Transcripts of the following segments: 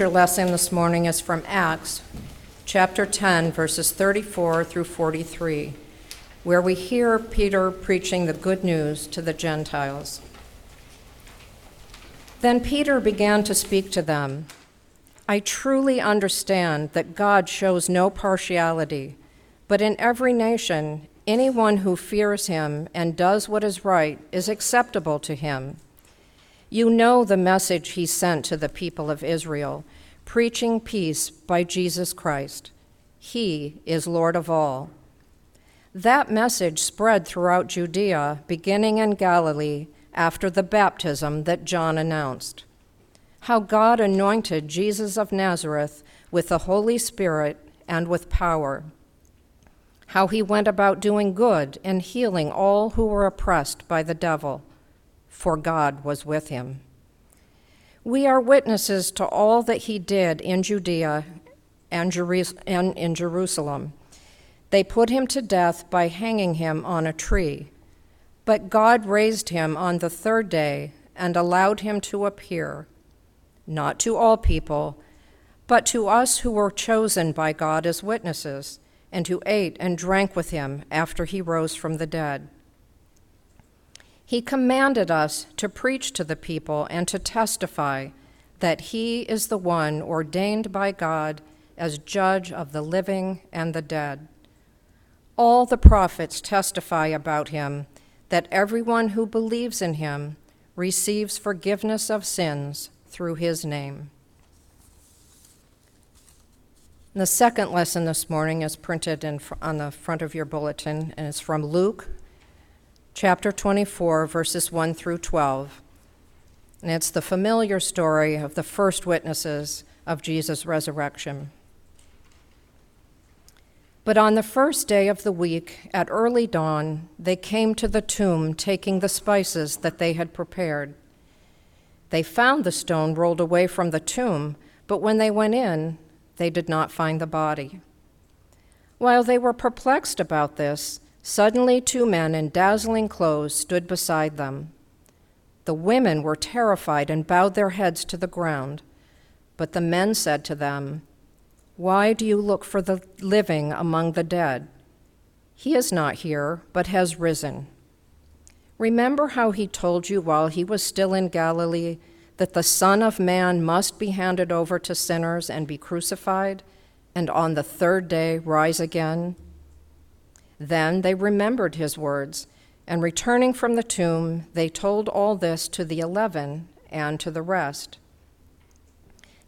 Your lesson this morning is from Acts chapter 10, verses 34 through 43, where we hear Peter preaching the good news to the Gentiles. Then Peter began to speak to them. I truly understand that God shows no partiality, but in every nation, anyone who fears him and does what is right is acceptable to him. You know the message he sent to the people of Israel, preaching peace by Jesus Christ. He is Lord of all. That message spread throughout Judea, beginning in Galilee after the baptism that John announced. How God anointed Jesus of Nazareth with the Holy Spirit and with power. How he went about doing good and healing all who were oppressed by the devil for God was with him. We are witnesses to all that he did in Judea and, in Jerusalem. They put him to death by hanging him on a tree. But God raised him on the third day and allowed him to appear, not to all people, but to us who were chosen by God as witnesses, and who ate and drank with him after he rose from the dead. He commanded us to preach to the people and to testify that he is the one ordained by God as judge of the living and the dead. All the prophets testify about him that everyone who believes in him receives forgiveness of sins through his name. The second lesson this morning is printed in, on the front of your bulletin, and it's from Luke chapter 24, verses 1 through 12. And it's the familiar story of the first witnesses of Jesus' resurrection. But on the first day of the week, at early dawn, they came to the tomb taking the spices that they had prepared. They found the stone rolled away from the tomb, but when they went in, they did not find the body. While they were perplexed about this, Suddenly, two men in dazzling clothes stood beside them. The women were terrified and bowed their heads to the ground. But the men said to them, Why do you look for the living among the dead? He is not here, but has risen. Remember how he told you while he was still in Galilee that the Son of Man must be handed over to sinners and be crucified, and on the third day rise again? Then they remembered his words, and returning from the tomb, they told all this to the eleven and to the rest.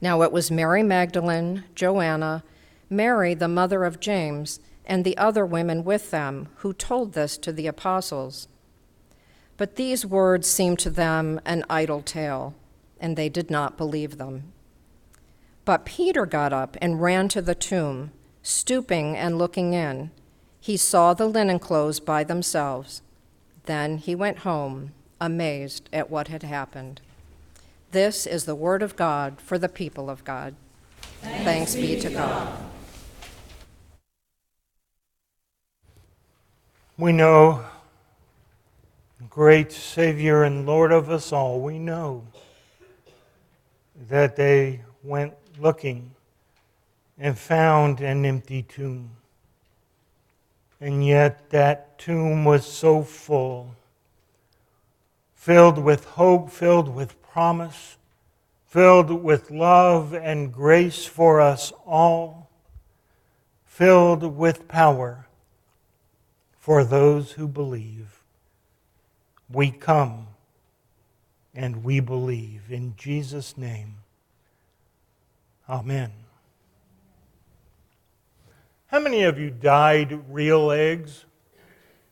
Now it was Mary Magdalene, Joanna, Mary, the mother of James, and the other women with them who told this to the apostles. But these words seemed to them an idle tale, and they did not believe them. But Peter got up and ran to the tomb, stooping and looking in he saw the linen clothes by themselves. Then he went home, amazed at what had happened. This is the word of God for the people of God. Thanks, Thanks be to God. We know, great Savior and Lord of us all, we know that they went looking and found an empty tomb. And yet that tomb was so full, filled with hope, filled with promise, filled with love and grace for us all, filled with power for those who believe. We come and we believe. In Jesus' name, amen. How many of you dyed real eggs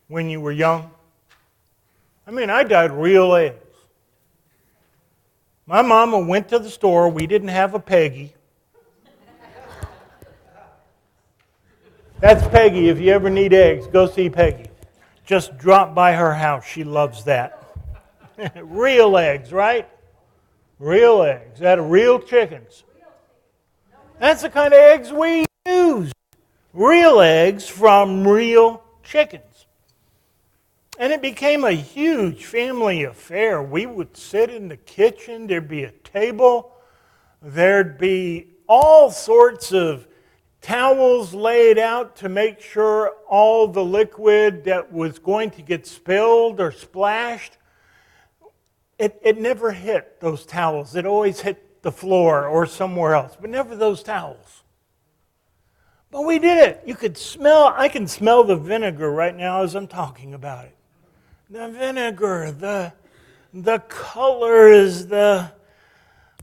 when you were young? I mean, I dyed real eggs. My mama went to the store. We didn't have a Peggy. That's Peggy. If you ever need eggs, go see Peggy. Just drop by her house. She loves that. real eggs, right? Real eggs out of real chickens. That's the kind of eggs we real eggs from real chickens. And it became a huge family affair. We would sit in the kitchen, there'd be a table, there'd be all sorts of towels laid out to make sure all the liquid that was going to get spilled or splashed, it, it never hit those towels. It always hit the floor or somewhere else, but never those towels. But we did it. You could smell, I can smell the vinegar right now as I'm talking about it. The vinegar, the, the colors, the.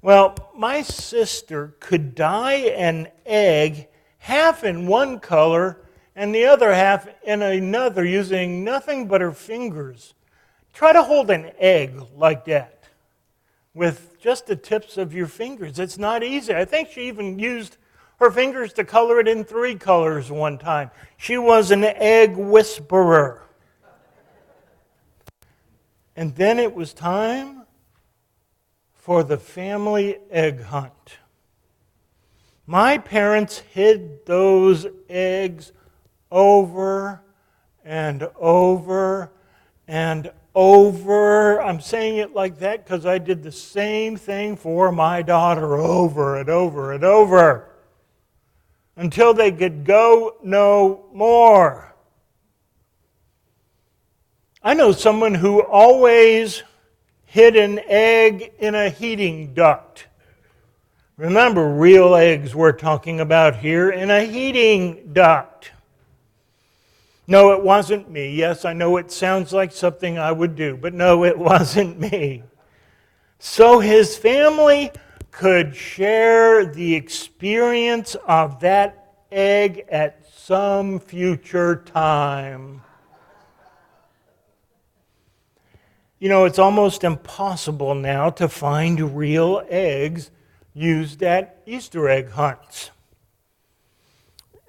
Well, my sister could dye an egg half in one color and the other half in another using nothing but her fingers. Try to hold an egg like that with just the tips of your fingers. It's not easy. I think she even used her fingers to color it in three colors one time. She was an egg whisperer. And then it was time for the family egg hunt. My parents hid those eggs over and over and over. I'm saying it like that because I did the same thing for my daughter over and over and over until they could go no more. I know someone who always hid an egg in a heating duct. Remember, real eggs we're talking about here in a heating duct. No, it wasn't me. Yes, I know it sounds like something I would do, but no, it wasn't me. So his family could share the experience of that egg at some future time. You know, it's almost impossible now to find real eggs used at Easter egg hunts.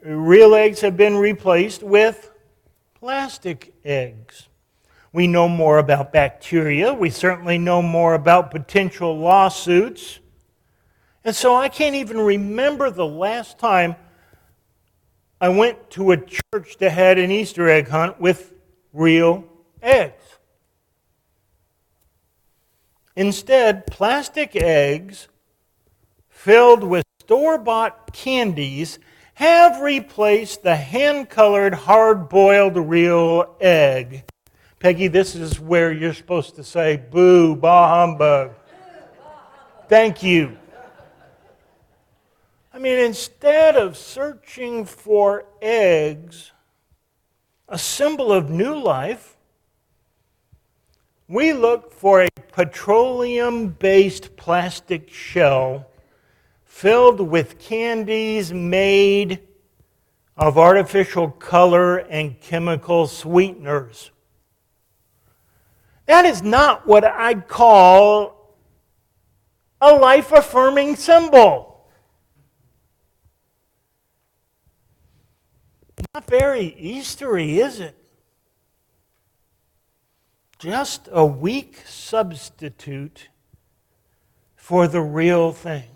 Real eggs have been replaced with plastic eggs. We know more about bacteria. We certainly know more about potential lawsuits. And so I can't even remember the last time I went to a church that had an Easter egg hunt with real eggs. Instead, plastic eggs filled with store bought candies have replaced the hand colored, hard boiled real egg. Peggy, this is where you're supposed to say, boo, bah humbug. Thank you. I mean, instead of searching for eggs, a symbol of new life, we look for a petroleum based plastic shell filled with candies made of artificial color and chemical sweeteners. That is not what I'd call a life affirming symbol. Not very Eastery, is it? just a weak substitute for the real thing.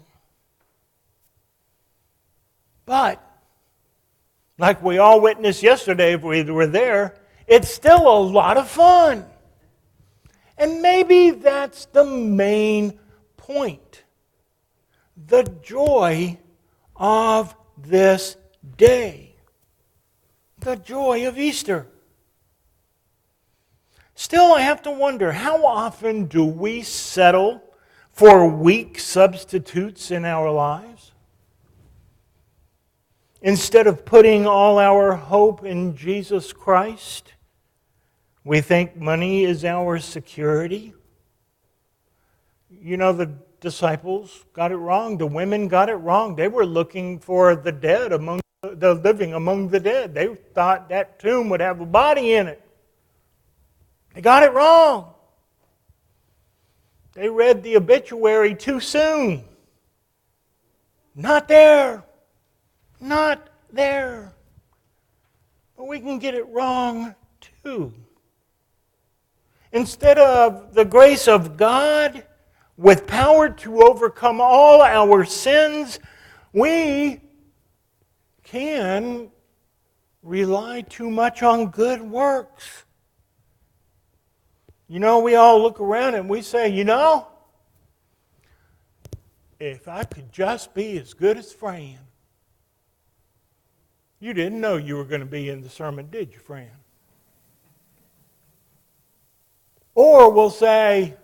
But, like we all witnessed yesterday, if we were there, it's still a lot of fun. And maybe that's the main point the joy of this day, the joy of Easter. Still, I have to wonder how often do we settle for weak substitutes in our lives? Instead of putting all our hope in Jesus Christ, we think money is our security. You know, the disciples got it wrong. The women got it wrong. They were looking for the dead among the living among the dead. They thought that tomb would have a body in it. They got it wrong. They read the obituary too soon. Not there. Not there. But we can get it wrong too. Instead of the grace of God with power to overcome all our sins, we can rely too much on good works. You know, we all look around and we say, you know, if I could just be as good as Fran. You didn't know you were going to be in the sermon, did you, Fran? Or we'll say,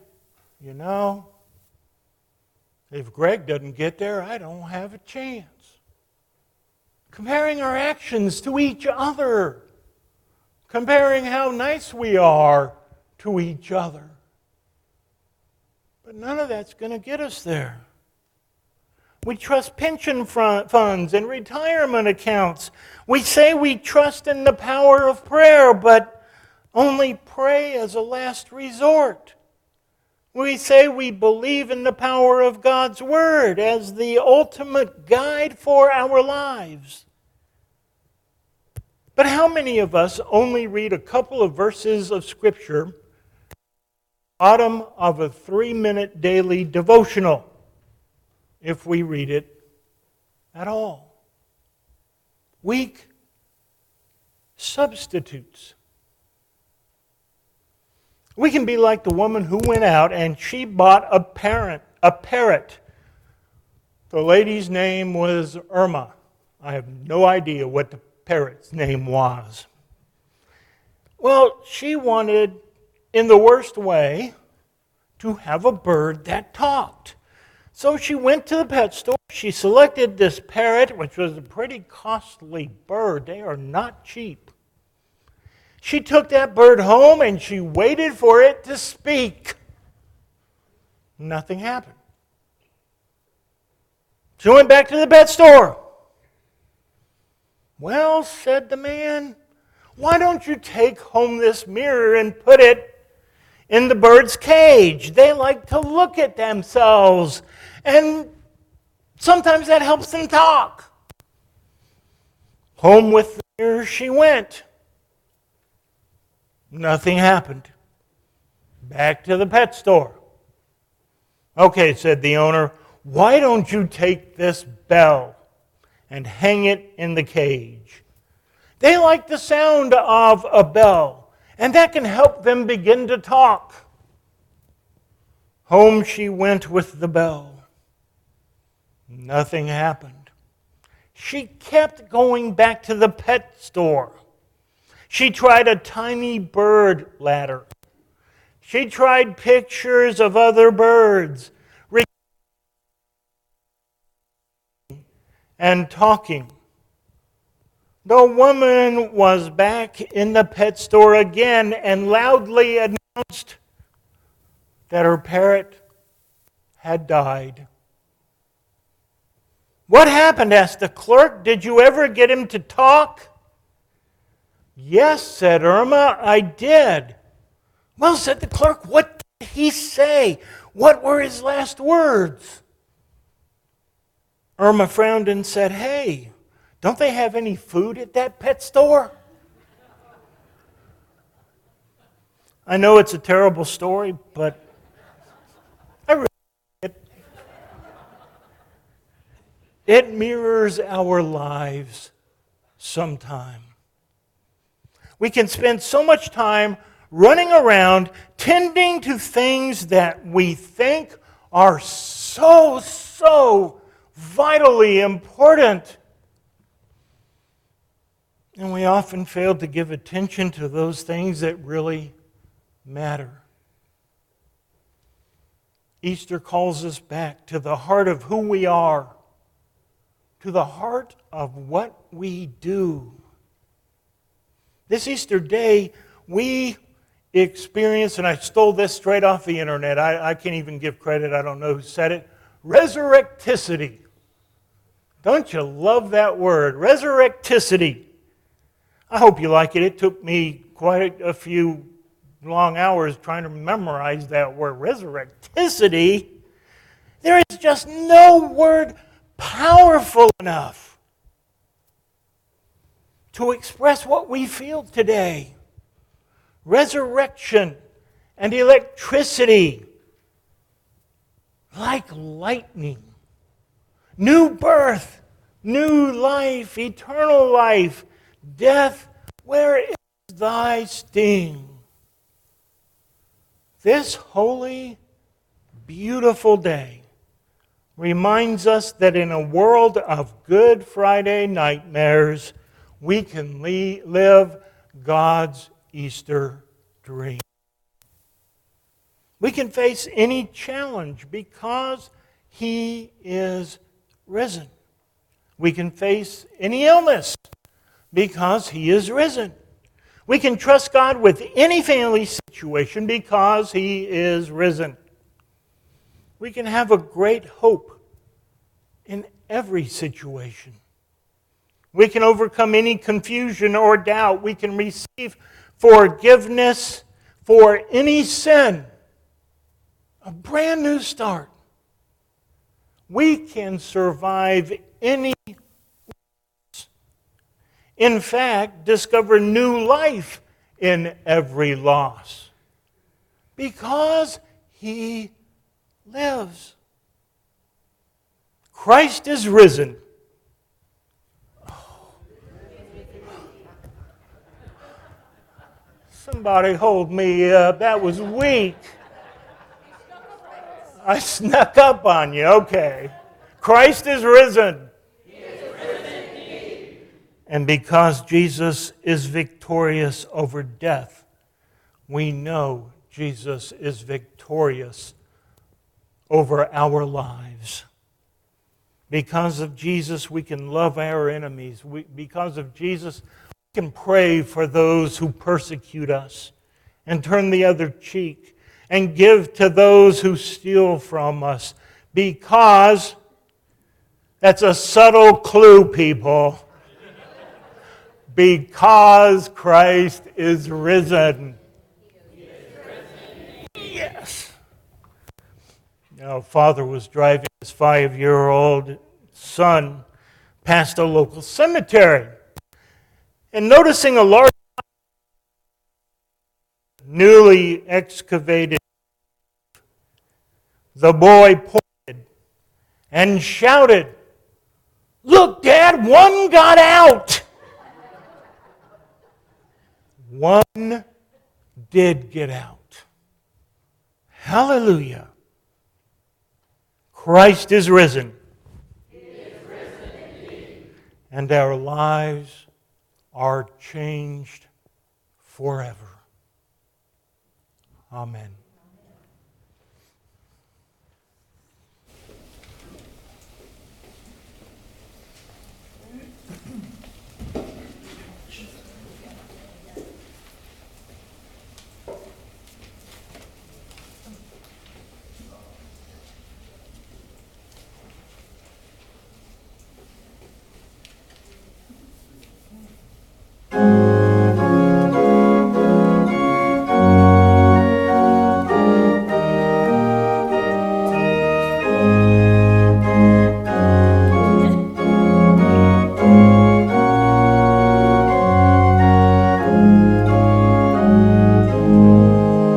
you know, if Greg doesn't get there, I don't have a chance. Comparing our actions to each other, comparing how nice we are to each other. But none of that's going to get us there. We trust pension funds and retirement accounts. We say we trust in the power of prayer, but only pray as a last resort. We say we believe in the power of God's Word as the ultimate guide for our lives. But how many of us only read a couple of verses of Scripture, bottom of a three minute daily devotional, if we read it at all? Weak substitutes. We can be like the woman who went out and she bought a parent, a parrot. The lady's name was Irma. I have no idea what the parrot's name was. Well, she wanted, in the worst way, to have a bird that talked. So she went to the pet store. She selected this parrot, which was a pretty costly bird. They are not cheap. She took that bird home and she waited for it to speak. Nothing happened. She went back to the pet store. Well, said the man, why don't you take home this mirror and put it in the bird's cage? They like to look at themselves, and sometimes that helps them talk. Home with the mirror she went. Nothing happened. Back to the pet store. Okay, said the owner, why don't you take this bell and hang it in the cage? They like the sound of a bell, and that can help them begin to talk. Home she went with the bell. Nothing happened. She kept going back to the pet store. She tried a tiny bird ladder. She tried pictures of other birds and talking. The woman was back in the pet store again and loudly announced that her parrot had died. What happened? asked the clerk. Did you ever get him to talk? Yes, said Irma, I did. Well, said the clerk, what did he say? What were his last words? Irma frowned and said, Hey, don't they have any food at that pet store? I know it's a terrible story, but I really it. It mirrors our lives sometimes. We can spend so much time running around tending to things that we think are so, so vitally important. And we often fail to give attention to those things that really matter. Easter calls us back to the heart of who we are, to the heart of what we do. This Easter day, we experience, and I stole this straight off the internet. I, I can't even give credit, I don't know who said it. Resurrecticity. Don't you love that word? Resurrecticity. I hope you like it. It took me quite a few long hours trying to memorize that word. Resurrecticity. There is just no word powerful enough to express what we feel today. Resurrection and electricity, like lightning, new birth, new life, eternal life, death, where is thy sting? This holy, beautiful day, reminds us that in a world of Good Friday nightmares, we can le- live God's Easter dream. We can face any challenge because He is risen. We can face any illness because He is risen. We can trust God with any family situation because He is risen. We can have a great hope in every situation. We can overcome any confusion or doubt. We can receive forgiveness for any sin. A brand new start. We can survive any in fact, discover new life in every loss because he lives. Christ is risen. Somebody hold me up. That was weak. I snuck up on you. Okay. Christ is risen. And because Jesus is victorious over death, we know Jesus is victorious over our lives. Because of Jesus, we can love our enemies. We, because of Jesus, can pray for those who persecute us and turn the other cheek and give to those who steal from us. Because that's a subtle clue, people because Christ is risen. Yes. Now, father was driving his five year old son past a local cemetery and noticing a large, newly excavated, the boy pointed and shouted, Look, Dad, one got out. One did get out. Hallelujah. Christ is risen. Is risen and our lives are changed forever. Amen.